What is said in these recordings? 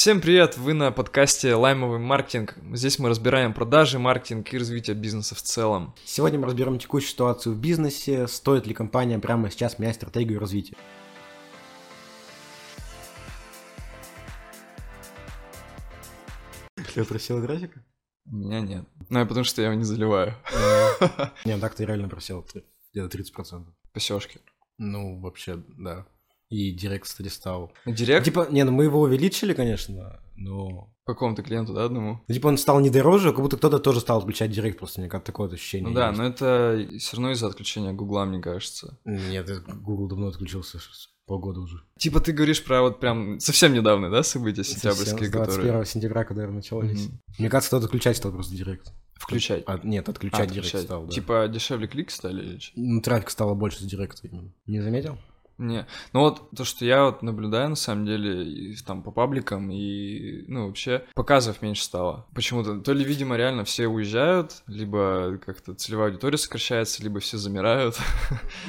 Всем привет! Вы на подкасте «Лаймовый маркетинг». Здесь мы разбираем продажи, маркетинг и развитие бизнеса в целом. Сегодня мы разберем текущую ситуацию в бизнесе, стоит ли компания прямо сейчас менять стратегию развития. Ты просил графика? У меня нет. Ну, потому что я его не заливаю. Не, так ты реально просил где-то 30%. Посёшки. Ну, вообще, да. И директ, стал. Директ? Типа, не, ну мы его увеличили, конечно, но... Какому-то клиенту, да, одному? Ну, типа он стал не дороже, как будто кто-то тоже стал отключать директ, просто мне как такое ощущение. Ну да, есть. но это все равно из-за отключения Гугла, мне кажется. Нет, Google давно отключился, полгода уже. Типа ты говоришь про вот прям совсем недавно, да, события сентябрьские, Совсем, с 21 которые... сентября, когда начались. Mm-hmm. Мне кажется, кто-то отключать стал просто директ. Включать? А, нет, отключать, а, отключать директ стал, да. Типа дешевле клик стали или? Ну, трафик стало больше с директа именно. Не заметил? Не, ну вот то, что я вот наблюдаю на самом деле и, там по пабликам и ну вообще показов меньше стало. Почему-то то ли видимо реально все уезжают, либо как-то целевая аудитория сокращается, либо все замирают.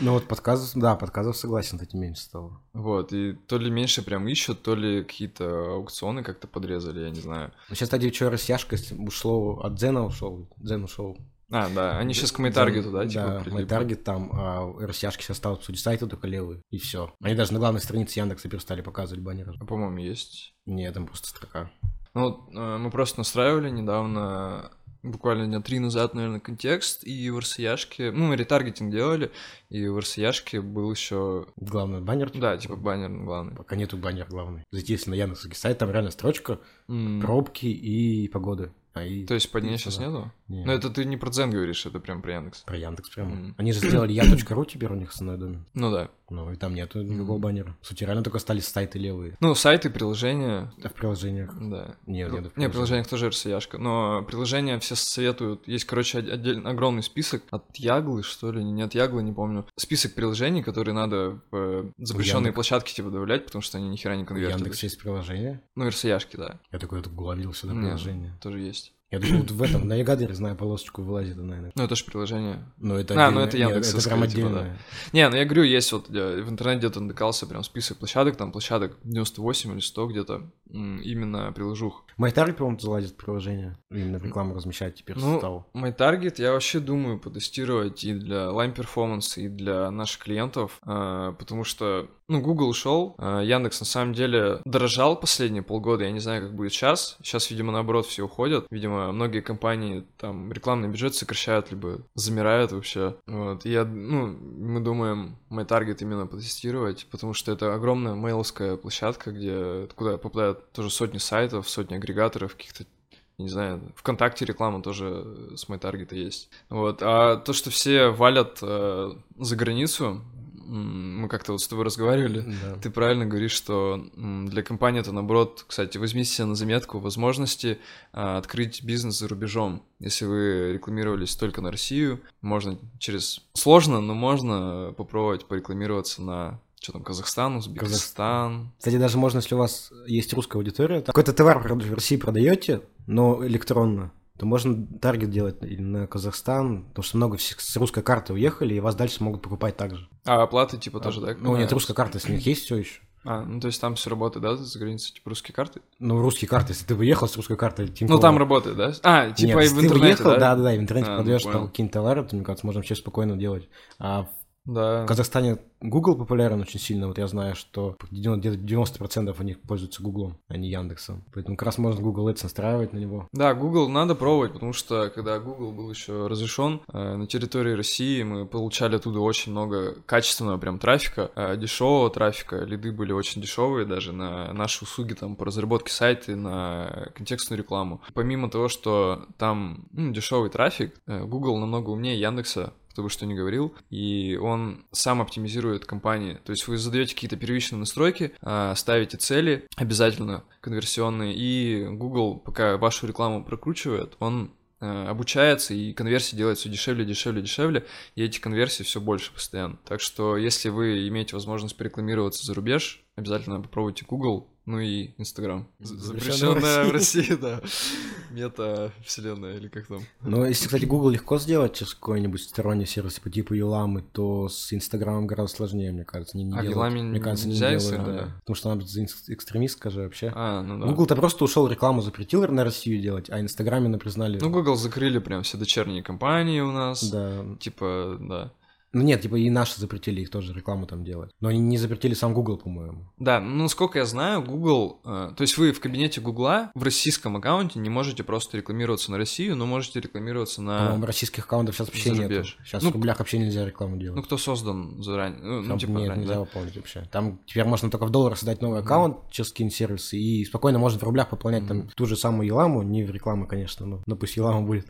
Ну вот подказов, да, подказов согласен, кстати, меньше стало. Вот и то ли меньше прям ищут, то ли какие-то аукционы как-то подрезали, я не знаю. Ну сейчас, кстати, что растяжка ушло от Дзена ушел, Дзен ушел а, да, они сейчас к MyTarget, да, типа? Да, MyTarget там, а растяжки сейчас стал сути сайта только левые, и все. Они даже на главной странице Яндекса перестали показывать баннеры. А, по-моему, есть. Нет, там просто строка. Ну, э, мы просто настраивали недавно буквально дня три назад, наверное, контекст, и в RCA, ну, мы ретаргетинг делали, и в RCA был еще... Главный баннер? Да, типа баннер главный. Пока нету баннер главный. Зайти, если на Яндекс сайт, там реально строчка, mm. пробки и погоды. А и... То есть под ней сейчас нету? Нет. Но это ты не про Дзен говоришь, это прям про Яндекс. Про Яндекс прямо. Mm. Они же сделали я.ру теперь у них основной доме. Ну да. Ну и там нету никакого mm. баннера. В сути, реально только остались сайты левые. Ну, сайты, приложения. А в приложениях? Да. Нет, нет. В приложениях. приложениях тоже RCA-шка. Но приложения все советуют. Есть, короче, отдельно огромный список от Яглы, что ли, не от Яглы, не помню. Список приложений, которые надо в запрещенные площадки типа добавлять, потому что они ни хера не конвертят. Яндекс есть приложение? Ну, RCA-шки, да. Я такой, это гугловил сюда приложение. тоже есть. Я думаю, вот в этом, на навигаторе, знаю, полосочку вылазит иногда. Ну, это же приложение. Ну, это А, ну это Яндекс. Это прям отдельное. Типа, да. Не, ну я говорю, есть вот в интернете где-то натыкался прям список площадок, там площадок 98 или 100 где-то, именно приложух. MyTarget, по-моему, залазит приложение, именно рекламу размещать теперь ну, стал. MyTarget я вообще думаю потестировать и для Line Performance, и для наших клиентов, а, потому что ну, Google ушел, а, Яндекс на самом деле дорожал последние полгода, я не знаю, как будет сейчас. Сейчас, видимо, наоборот, все уходят. Видимо, многие компании там рекламный бюджет сокращают, либо замирают вообще. Вот. Я, ну, мы думаем MyTarget именно потестировать, потому что это огромная мейловская площадка, где куда попадают тоже сотни сайтов, сотни агрегаторов, каких-то не знаю, ВКонтакте реклама тоже с MyTarget есть. Вот. А то, что все валят э, за границу, мы как-то вот с тобой разговаривали, да. ты правильно говоришь, что для компании это наоборот, кстати, возьмите себе на заметку возможности а, открыть бизнес за рубежом. Если вы рекламировались только на Россию, можно через... Сложно, но можно попробовать порекламироваться на что там, Казахстан, Узбекистан. Кстати, даже можно, если у вас есть русская аудитория, какой-то товар в России продаете, но электронно, то можно таргет делать или на Казахстан, потому что много всех с русской карты уехали, и вас дальше могут покупать также. А оплаты типа а, тоже, да? Ну, нет, русская карта с них есть все еще. А, ну то есть там все работает, да, за границей, типа русские карты? Ну, русские карты, если ты выехал с русской карты, Тинькова... Ну, там работает, да? А, типа Нет, и в интернете, ты выехал, да? Да, да, да, в интернете а, продаешь ну, какие-нибудь товары, то, мне кажется, можем все спокойно делать. А да. В Казахстане Google популярен очень сильно. Вот я знаю, что где-то 90% у них пользуются Google, а не Яндексом. Поэтому как раз можно Google Ads настраивать на него. Да, Google надо пробовать, потому что когда Google был еще разрешен э, на территории России, мы получали оттуда очень много качественного прям трафика, э, дешевого трафика. Лиды были очень дешевые даже на наши услуги там по разработке сайта и на контекстную рекламу. Помимо того, что там ну, дешевый трафик, э, Google намного умнее Яндекса кто бы что ни говорил, и он сам оптимизирует компании. То есть вы задаете какие-то первичные настройки, а, ставите цели обязательно конверсионные, и Google, пока вашу рекламу прокручивает, он а, обучается и конверсии делает все дешевле, дешевле, дешевле, и эти конверсии все больше постоянно. Так что если вы имеете возможность порекламироваться за рубеж, обязательно попробуйте Google, Ну и Инстаграм. Запрещенная в России, да. Мета вселенная или как там. Но если, кстати, Google легко сделать через какой-нибудь сторонний сервис по типу Юламы, то с Инстаграмом гораздо сложнее, мне кажется. Не, не А делают. Юламе мне кажется, не нельзя делают, Инстаграм, да. Потому что она экстремистка же вообще. А, ну да. Google-то просто ушел рекламу запретил на Россию делать, а Инстаграме признали. Ну, Google закрыли прям все дочерние компании у нас. Да. Типа, да. Ну нет, типа и наши запретили их тоже рекламу там делать. Но они не запретили сам Google, по-моему. Да, ну, насколько я знаю, Google... э, то есть вы в кабинете Гугла в российском аккаунте не можете просто рекламироваться на Россию, но можете рекламироваться По-моему, на... российских аккаунтов сейчас вообще нет. Сейчас Ну, в рублях вообще нельзя рекламу делать. Ну, кто создан заранее. Ну, ну, Там типа, нет, ранее, нельзя да. выполнить вообще. Там теперь можно только в долларах создать новый аккаунт через какие-нибудь сервисы и спокойно можно в рублях пополнять там ту же самую Еламу, не в рекламу, конечно, но, но пусть Елама будет,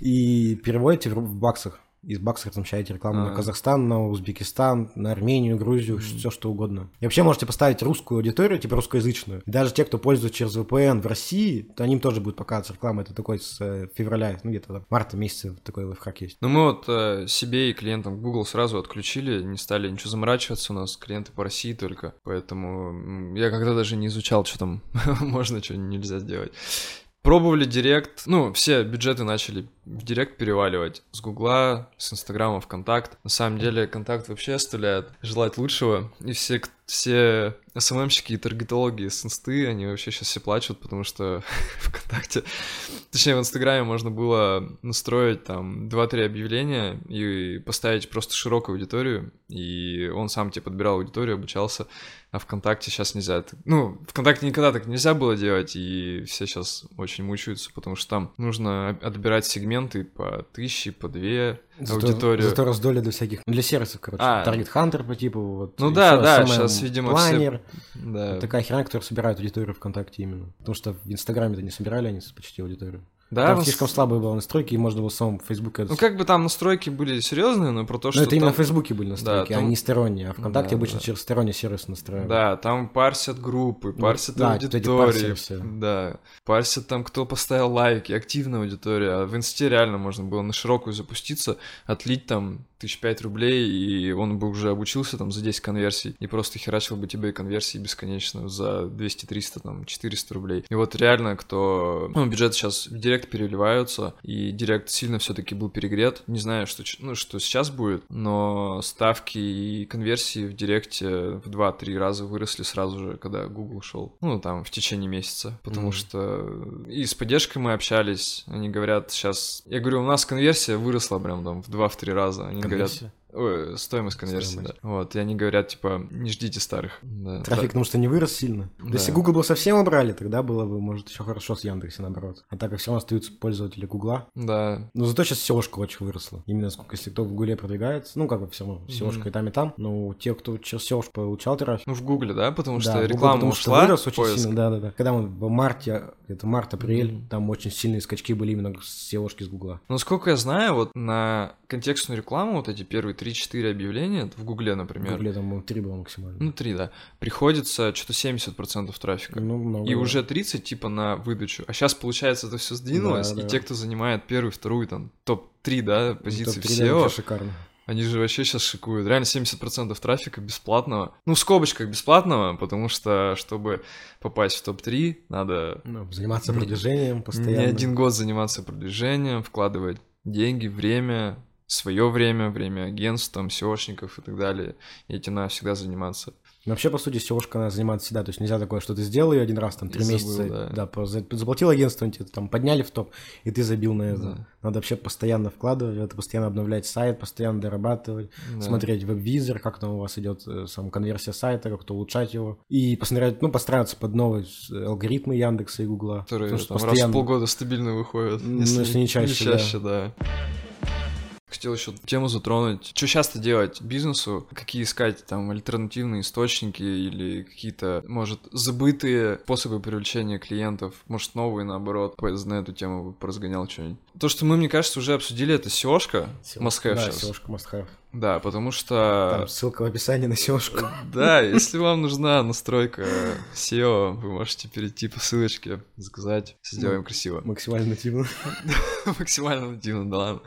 и переводите в баксах. Из баксов размещаете рекламу на А. Казахстан, на Узбекистан, на Армению, Грузию, все что угодно. И вообще можете поставить русскую аудиторию, типа русскоязычную. И даже те, кто пользуется через VPN в России, то им тоже будет показываться реклама. Это такой с э, февраля, ну где-то там, марта месяца такой лайфхак есть. Ну, мы вот э, себе и клиентам Google сразу отключили, не стали ничего заморачиваться, у нас клиенты по России только, поэтому я когда даже не изучал, что там можно, что нельзя сделать. Пробовали Директ, ну, все бюджеты начали в Директ переваливать с Гугла, с Инстаграма в Контакт. На самом деле, Контакт вообще оставляет желать лучшего, и все, к- все СММщики и таргетологи с Инсты, они вообще сейчас все плачут, потому что ВКонтакте, точнее, в Инстаграме можно было настроить там 2-3 объявления и поставить просто широкую аудиторию, и он сам тебе подбирал аудиторию, обучался, а ВКонтакте сейчас нельзя. Ну, ВКонтакте никогда так нельзя было делать, и все сейчас очень мучаются, потому что там нужно отбирать сегменты по тысяче, по две Зато, аудиторию. зато раздоли для всяких, для сервисов, короче. А. Таргет Хантер по типу, вот. Ну да, да, SMM щас, видимо, все- планер. Да. Такая херня, которая собирает аудиторию ВКонтакте именно. Потому что в Инстаграме-то не собирали они почти аудиторию. Да, Там в слишком слабые были настройки, и можно было в самом Фейсбуке... Ну, как бы там настройки были серьезные, но про то, Ну, что это именно там- в Фейсбуке были настройки, а там- не сторонние. А ВКонтакте Да, обычно да. через сторонний сервис настраивают. Да, там парсят группы, парсят да, вот эти аудитории. все. Да, парсят там, кто поставил лайки, активная аудитория. А в инсте реально можно было на широкую запуститься, отлить там тысяч пять рублей, и он бы уже обучился там за 10 конверсий, и просто херачил бы тебе конверсии бесконечно за 200, 300, там, 400 рублей. И вот реально, кто... Ну, бюджеты сейчас в директ переливаются, и директ сильно все таки был перегрет. Не знаю, что, ну, что сейчас будет, но ставки и конверсии в директе в 2-3 раза выросли сразу же, когда Google шел. Ну, там, в течение месяца. Потому Мгм. что и с поддержкой мы общались. Они говорят сейчас... Я говорю, у нас конверсия выросла прям там в 2-3 раза. Они говорят... Конверсия. Ой, стоимость конверсии, Стоимость. да. Вот, и они говорят, типа, не ждите старых. Да. Трафик, потому что не вырос сильно. Да. Если Google бы совсем убрали, тогда было бы, может, еще хорошо с Яндексе, наоборот. А так как все равно остаются пользователи Гугла. Да, Но зато сейчас SEO-шка очень выросла. Именно сколько, если кто в Гугле продвигается, ну, как бы все равно, SEO-шка Мгм. и там, и там. Но те, кто через SEO получал трафик, ну в Гугле, да, потому Да, что Google реклама потому что ушла, вырос очень поиск. сильно, да, да, да. Когда мы в марте, это март-апрель, Мгм. там очень сильные скачки были именно с SEO-шки с Гугла. Ну, сколько я знаю, вот на контекстную рекламу, вот эти первые 3-4 объявления, в Гугле, В например, Гугле там ну, три было максимально. ну, 3, да, приходится что-то 70% трафика. Ну, много, И да. уже 30 типа на выдачу. А сейчас, получается, это все сдвинулось, Да, и да. те, кто занимает первую, вторую, там, топ-3, да, позиции в Топ-три, да, SEO, шикарно. они же вообще сейчас шикуют. Реально 70% трафика бесплатного. Ну, в скобочках бесплатного, потому что, чтобы попасть в топ-3, надо Ну, заниматься продвижением постоянно. не один год заниматься продвижением, вкладывать деньги, время, свое время, время агентств, там, SEOшников и так далее. И этим надо всегда заниматься. Но Вообще, по сути, SEOшка надо заниматься всегда. То есть нельзя такое, что ты сделал ее один раз, там, три месяца, да. да, заплатил агентство, они тебя там подняли в топ, и ты забил на это. Да. Надо вообще постоянно вкладывать это, постоянно обновлять сайт, постоянно дорабатывать, Да. смотреть веб-визор, как там у вас идет э, сам конверсия сайта, как-то улучшать его. И посмотреть, ну, постараться под новые с- алгоритмы Яндекса и Гугла. Которые Потому что там, раз в постоянно- полгода стабильно выходят. Ну, если не чаще, да. Хотел еще тему затронуть. Что часто делать бизнесу? Какие искать там альтернативные источники или какие-то, может, забытые способы привлечения клиентов? Может, новые, наоборот? На эту тему бы поразгонял что-нибудь. То, что мы, мне кажется, уже обсудили, это SEOшка. Must-have Да, сейчас. SEOшка. Да, потому что... Там ссылка в описании на SEOшку. Да, если вам нужна настройка SEO, вы можете перейти по ссылочке, заказать, сделаем красиво. Максимально нативно. Максимально нативно, да ладно.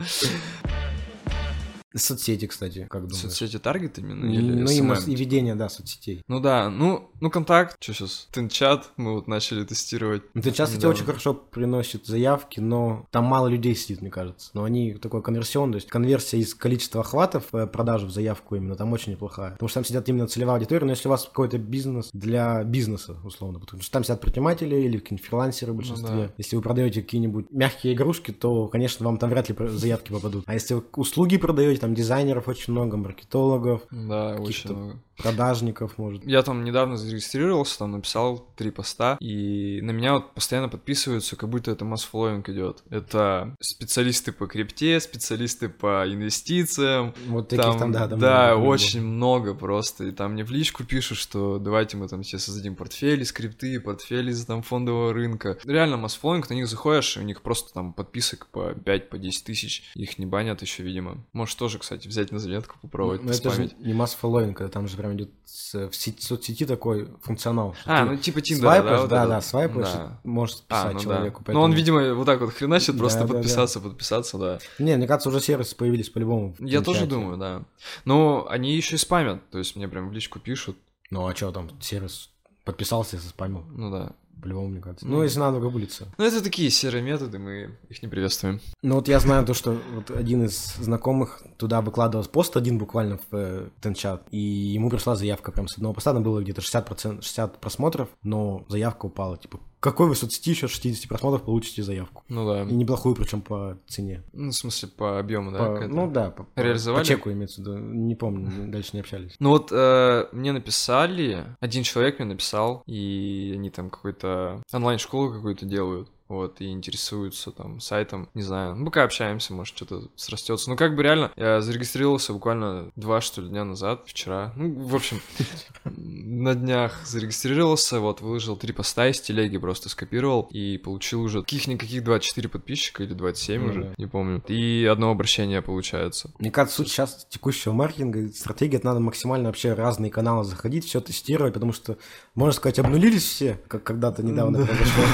Соцсети, кстати, как думаешь? Соцсети таргет именно? Ну, Или и, SMM? мас- и ведение, да, соцсетей. Ну да, ну, ну контакт, что сейчас, Тинчат мы вот начали тестировать. Ну, часто недавно. очень хорошо приносит заявки, но там мало людей сидит, мне кажется. Но они такой конверсион, то есть конверсия из количества охватов э, продажи в заявку именно, там очень неплохая. Потому что там сидят именно целевая аудитория, но если у вас какой-то бизнес для бизнеса, условно, потому что там сидят предприниматели или какие-нибудь фрилансеры в большинстве. Ну да. Если вы продаете какие-нибудь мягкие игрушки, то, конечно, вам там вряд ли заявки попадут. А если вы услуги продаете, там дизайнеров очень много, маркетологов, Да, очень много. продажников, может. Я там недавно зарегистрировался, там написал три поста, и на меня вот постоянно подписываются, как будто это масс-флоинг идет. Это специалисты по крипте, специалисты по инвестициям. Вот таких там, да, там да, много. очень много просто. И там мне в личку пишут, что давайте мы там тебе создадим портфель из крипты, портфель из там фондового рынка. Реально масс-флоинг, на них заходишь, и у них просто там подписок по 5, по 10 тысяч. Их не банят еще, видимо. Можешь тоже, кстати, взять на заметку, попробовать Ну, это же не масс фолловинг, это там же прям идет в сети- соцсети такой функционал. что А, ты ну типа Тиндера, свайпаешь, да? да, этот? да, свайпаешь, Да. можешь А, писать ну человеку. да. Ну он, поэтому- видимо, вот так вот хреначит, просто Да, да, да. подписаться, подписаться, да. Не, мне кажется, уже сервисы появились по-любому. Я тоже думаю, да. Но они еще и спамят, то есть мне прям в личку пишут, Ну, а что там, сервис подписался и спамил, ну да. По-любому, мне кажется. Ну. Если надо, гуглиться. Ну это такие серые методы, мы их не приветствуем. Ну, вот я знаю то, что вот один из знакомых туда выкладывал пост один буквально в э, Тенчат, и ему пришла заявка прям с одного поста, там было где-то 60%, 60 просмотров, но заявка упала, типа, какой вы соцсети еще 60 просмотров получите заявку? Ну да. И неплохую, причем по цене. Ну, в смысле, по объему, да? По- ну да, по, Реализовали? по чеку имеется в виду. Не помню, дальше не общались. Ну вот э, мне написали, один человек мне написал, и они там какой-то онлайн-школу какую-то делают. Вот, и интересуются там сайтом, не знаю. Ну, пока общаемся, может, что-то срастется. Ну, как бы реально, я зарегистрировался буквально два, что ли, дня назад, вчера. Ну, в общем, на днях зарегистрировался, вот, выложил три поста из телеги, просто скопировал, и получил уже каких-никаких 24 подписчика или 27 Ну уже, не помню. И одно обращение получается. Мне кажется, суть сейчас текущего маркетинга, и стратегии, это надо максимально вообще разные каналы заходить, все тестировать, потому что, можно сказать, обнулились все, как когда-то недавно произошло.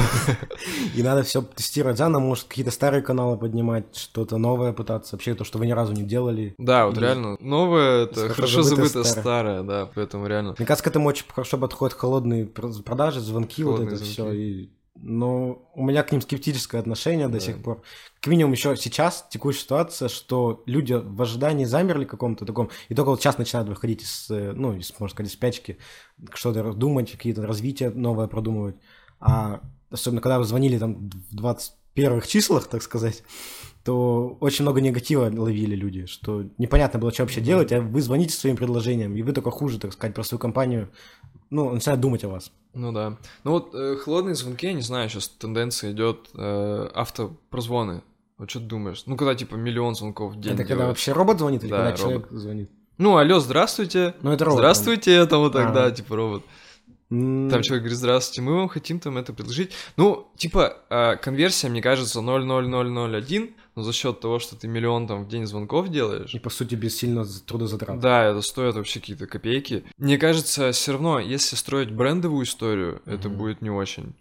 И надо все тестировать заново, может, какие-то старые каналы поднимать, что-то новое пытаться, вообще то, что вы ни разу не делали. Да, вот И реально, новое это хорошо забытое старое. старое, да, поэтому реально. Мне кажется, к этому очень хорошо подходят холодные пр- продажи, звонки, вот Холодные это звонки. все. И... Но у меня к ним скептическое отношение до Да. сих пор. Как минимум еще сейчас, текущая ситуация, что люди в ожидании замерли каком-то таком, и только вот сейчас начинают выходить из, э, ну, из, можно сказать, из спячки, что-то думать, какие-то развития новое продумывать. А особенно, когда вы звонили там в 21 числах, так сказать, то очень много негатива ловили люди, что непонятно было, что вообще делать, а вы звоните своим предложением, и вы только хуже, так сказать, про свою компанию, ну, начинают думать о вас. Ну да. Ну вот э, холодные звонки, я не знаю, сейчас тенденция идет э, автопрозвоны. Вот что ты думаешь? Ну, когда типа миллион звонков в день. Это когда делают. вообще робот звонит или Да, когда робот. человек звонит? Ну, алло, здравствуйте. Ну, это робот. Здравствуйте, это вот А. тогда, типа робот. Там человек говорит, здравствуйте, мы вам хотим там это предложить. Ну, типа, э, конверсия, мне кажется, 0,0001, но за счет того, что ты миллион там в день звонков делаешь, И, по сути, без сильного трудозатрат. Да, это стоит вообще какие-то копейки. Мне кажется, все равно, если строить брендовую историю, это Мгм. будет не очень.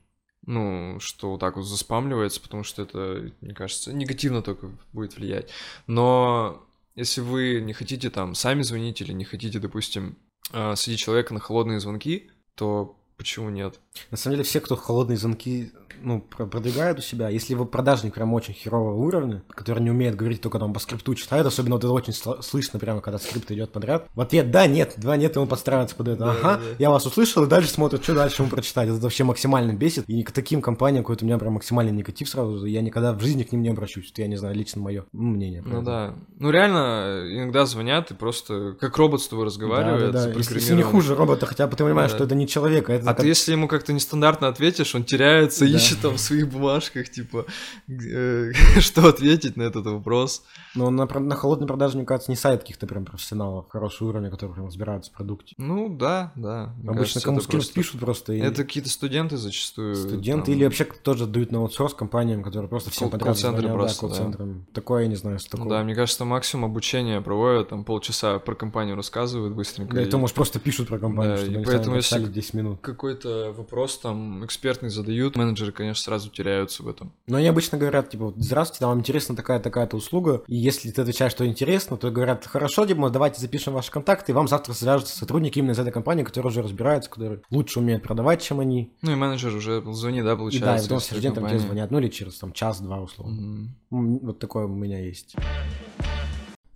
Ну, что вот так вот заспамливается, потому что это, мне кажется, негативно только будет влиять. Но если вы не хотите там сами звонить или не хотите, допустим, э, садить человека на холодные звонки, то почему нет? На самом деле, все, кто холодные звонки ну, про- продвигают у себя, если вы продажник прям очень херового уровня, который не умеет говорить только там по скрипту читает, особенно вот это очень сл- слышно прямо, когда скрипт идет подряд. В ответ да, нет, два нет, и он подстраивается под это. Ага, да. я вас услышал, и дальше смотрит, что дальше ему прочитать. Это вообще максимально бесит. И к таким компаниям какой-то у меня прям максимальный негатив сразу. Я никогда в жизни к ним не обращусь. Это я не знаю, лично мое мнение. Ну да. Ну реально, иногда звонят и просто как робот с тобой разговаривает, Да, да, да. Если, если не хуже робота, хотя бы ты понимаешь, Да. что это не человек, а это А как- ты если ему как-то нестандартно ответишь, он теряется, Да. ищет там в своих бумажках, типа, э, что ответить на этот вопрос. Но на, на холодной продаже, мне кажется, не сайт каких-то прям профессионалов хорошего уровня, которые прям разбираются в продукте. Ну да, да. Обычно кажется, кому это скрипт просто- пишут просто. И Это какие-то студенты зачастую. студенты там, или вообще тоже дают на аутсорс компаниям, которые просто всем Колл- подряд колл-центры звонят, просто, да, да. Такое я не знаю, что такое. да, мне кажется, максимум обучения проводят, там полчаса про компанию рассказывают быстренько. Да, и и то, может, просто пишут про компанию, Да, чтобы и поэтому если- 10 минут. Какой-то вопрос там экспертный задают, менеджеры конечно, сразу теряются в этом. Но они обычно говорят, типа, здравствуйте, вам интересна такая-такая-то услуга, и если ты отвечаешь, что интересно, то говорят, хорошо, типа, давайте запишем ваши контакты, и вам завтра свяжутся сотрудники именно из этой компании, которые уже разбираются, которые лучше умеют продавать, чем они. Ну и менеджер уже звонит, да, И получается. да, и потом студентам тебе звонят, ну или через там час-два условно. М, Вот такое у меня есть.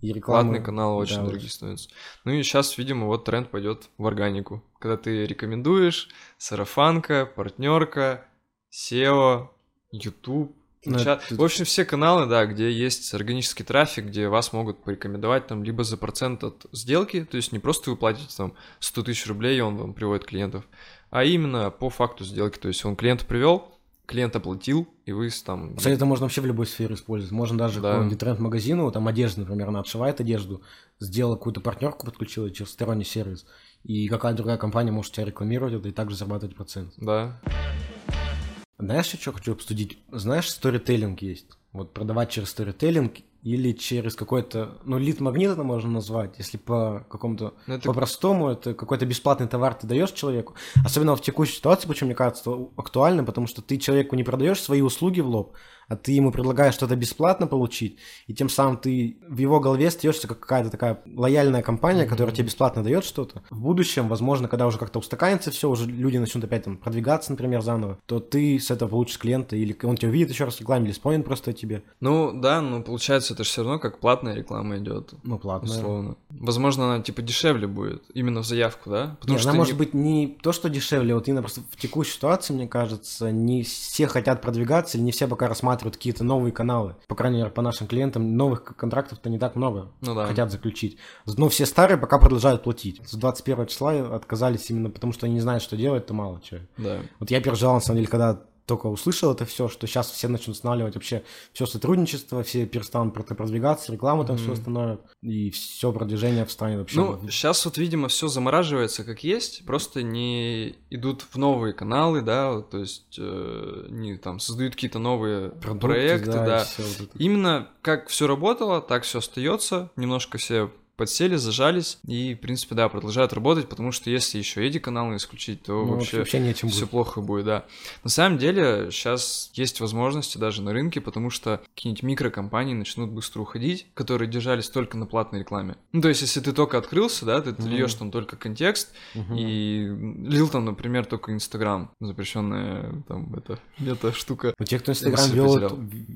И реклама. Платный канал очень да, дорогие становятся. Ну и сейчас, видимо, вот тренд пойдет в органику. Когда ты рекомендуешь, сарафанка, партнерка, SEO, YouTube. Ну, это- В общем, все каналы, да, где есть органический трафик, где вас могут порекомендовать там либо за процент от сделки, то есть не просто вы платите там 100 тысяч рублей, и он вам приводит клиентов, а именно по факту сделки. То есть он клиента привел, клиент оплатил, и вы там... Кстати, это можно вообще в любой сфере использовать. Можно даже Да. какому-нибудь тренд-магазину, там одежда, например, она отшивает одежду, сделала какую-то партнерку, подключила через сторонний сервис, и какая другая компания может тебя рекламировать это и также зарабатывать процент. Да. Знаешь, что хочу обсудить? Знаешь, сторителлинг есть. Вот продавать через сторителлинг или через какой-то, ну, лид-магнит это можно назвать, если по какому-то Ну, это по-простому, это какой-то бесплатный товар ты даешь человеку. Особенно в текущей ситуации, почему мне кажется актуально, потому что ты человеку не продаешь свои услуги в лоб, а ты ему предлагаешь что-то бесплатно получить, и тем самым ты в его голове остаешься как какая-то такая лояльная компания, Мгм. которая тебе бесплатно дает что-то. В будущем, возможно, когда уже как-то устаканится все, уже люди начнут опять там продвигаться, например, заново, то ты с этого получишь клиента, или он тебя увидит еще раз в рекламе, или вспомнит просто о тебе. Ну да, но получается это же все равно как платная реклама идет. Ну, платно. Условно. Возможно, она типа дешевле будет. Именно в заявку, да? Нет, она не- может быть не то, что дешевле, вот именно просто в текущей ситуации, мне кажется, не все хотят продвигаться, или не все пока рассматривают какие-то новые каналы. По крайней мере, по нашим клиентам новых контрактов-то не так много Ну да. хотят заключить. Но все старые пока продолжают платить. С 21 числа отказались именно потому, что они не знают, что делать, то мало чего. Да. Вот я переживал, на самом деле, когда только услышал это все, что сейчас все начнут останавливать вообще все сотрудничество, все перестанут про- продвигаться, рекламу там все Мгм. остановят, и все продвижение встанет вообще. Ну, сейчас вот, видимо, все замораживается как есть, просто не идут в новые каналы, да, то есть э, не там создают какие-то новые продукты, проекты, да. всё вот это. Именно как все работало, так все остается. Немножко все подсели, зажались и, в принципе, да, продолжают работать, потому что если еще эти каналы исключить, то Ну, вообще вообще нечем все будет. плохо будет, да. На самом деле, сейчас есть возможности даже на рынке, потому что какие-нибудь микрокомпании начнут быстро уходить, которые держались только на платной рекламе. Ну, то есть, если ты только открылся, да, ты, Мгм. льешь там только контекст, Мгм. и лил там, например, только Инстаграм, запрещенная там эта, эта штука. Ну, те, кто Инстаграм ведет.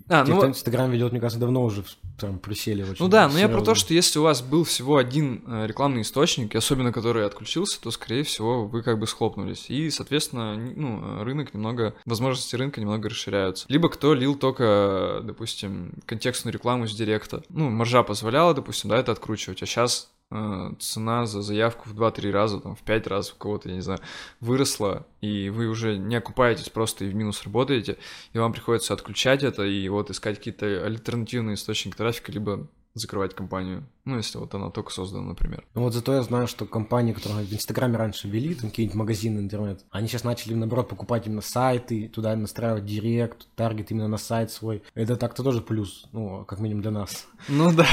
А, те, ну кто Инстаграм ведет, мне кажется, давно уже прям присели очень. Ну да, но я про то, что если у вас был всего один э, рекламный источник, особенно который отключился, то, скорее всего, вы как бы схлопнулись. И, соответственно, ну, э, рынок немного, возможности рынка немного расширяются. Либо кто лил только, э, допустим, контекстную рекламу с директа. Ну, маржа позволяла, допустим, да, это откручивать, а сейчас цена за заявку в 2-3 раза, там, в 5 раз у кого-то, я не знаю, выросла, и вы уже не окупаетесь просто и в минус работаете, и вам приходится отключать это и вот искать какие-то альтернативные источники трафика, либо закрывать компанию. Ну, если вот она только создана, например. Ну вот зато я знаю, что компании, которые в Инстаграме раньше вели, там какие-нибудь магазины интернет, они сейчас начали, наоборот, покупать именно сайты, туда настраивать директ, таргет именно на сайт свой. Это так-то тоже плюс, ну, как минимум для нас. Ну да.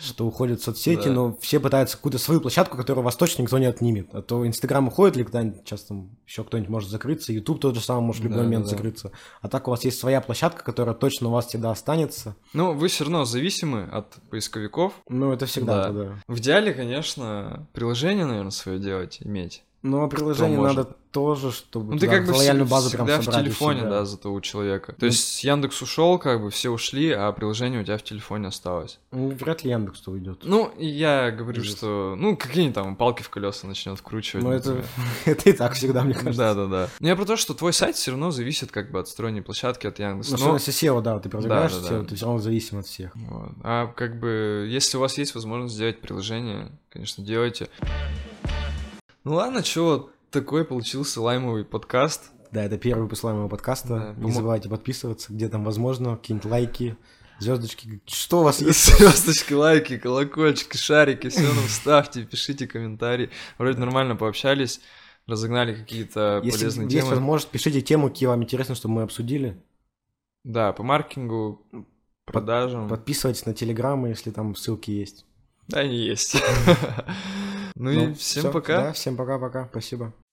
Что уходят в соцсети, Да. но все пытаются какую-то свою площадку, которую у вас точно никто не отнимет. А то Инстаграм уходит или когда-нибудь, сейчас там еще кто-нибудь может закрыться, Ютуб тот же самый может в любой Да, момент да. закрыться. А так у вас есть своя площадка, которая точно у вас всегда останется. Ну, вы все равно зависимы от поисковиков. Ну, это всегда Да. да. В идеале, конечно, приложение, наверное, свое делать, иметь. Ну, а приложение надо тоже, чтобы Ну, ты как бы лояльную базу прям всегда в собрать у телефоне, да, зато у человека. То Ну. есть Яндекс ушел, как бы все ушли, а приложение у тебя в телефоне осталось. Ну, вряд ли Яндекс то уйдет. Ну, я говорю, Ужас. что, ну, какие-нибудь там палки в колеса начнет вкручивать. Ну, это, это и так всегда, мне кажется. Да, да, да. Но я про то, что твой сайт все равно зависит как бы от сторонней площадки, от Яндекса. Ну, Но- если SEO, да, ты продвигаешь да, да. SEO, ты все равно зависим от всех. Вот. А как бы, если у вас есть возможность сделать приложение, конечно, делайте. Ну ладно, что такой получился лаймовый подкаст. Да, это первый выпуск моего подкаста. Да, Не помо- забывайте подписываться, где там возможно, какие-нибудь лайки, звездочки. Что у вас есть? Звездочки, лайки, колокольчики, шарики, все нам ставьте, пишите комментарии. Вроде нормально пообщались, разогнали какие-то Если полезные есть темы. возможность, пишите тему, какие вам интересно, чтобы мы обсудили. Да, по маркетингу, продажам. Подписывайтесь на Телеграм, если там ссылки есть. Да, они есть. Ну Ну, и всем всё, пока. Да, всем пока-пока. Спасибо.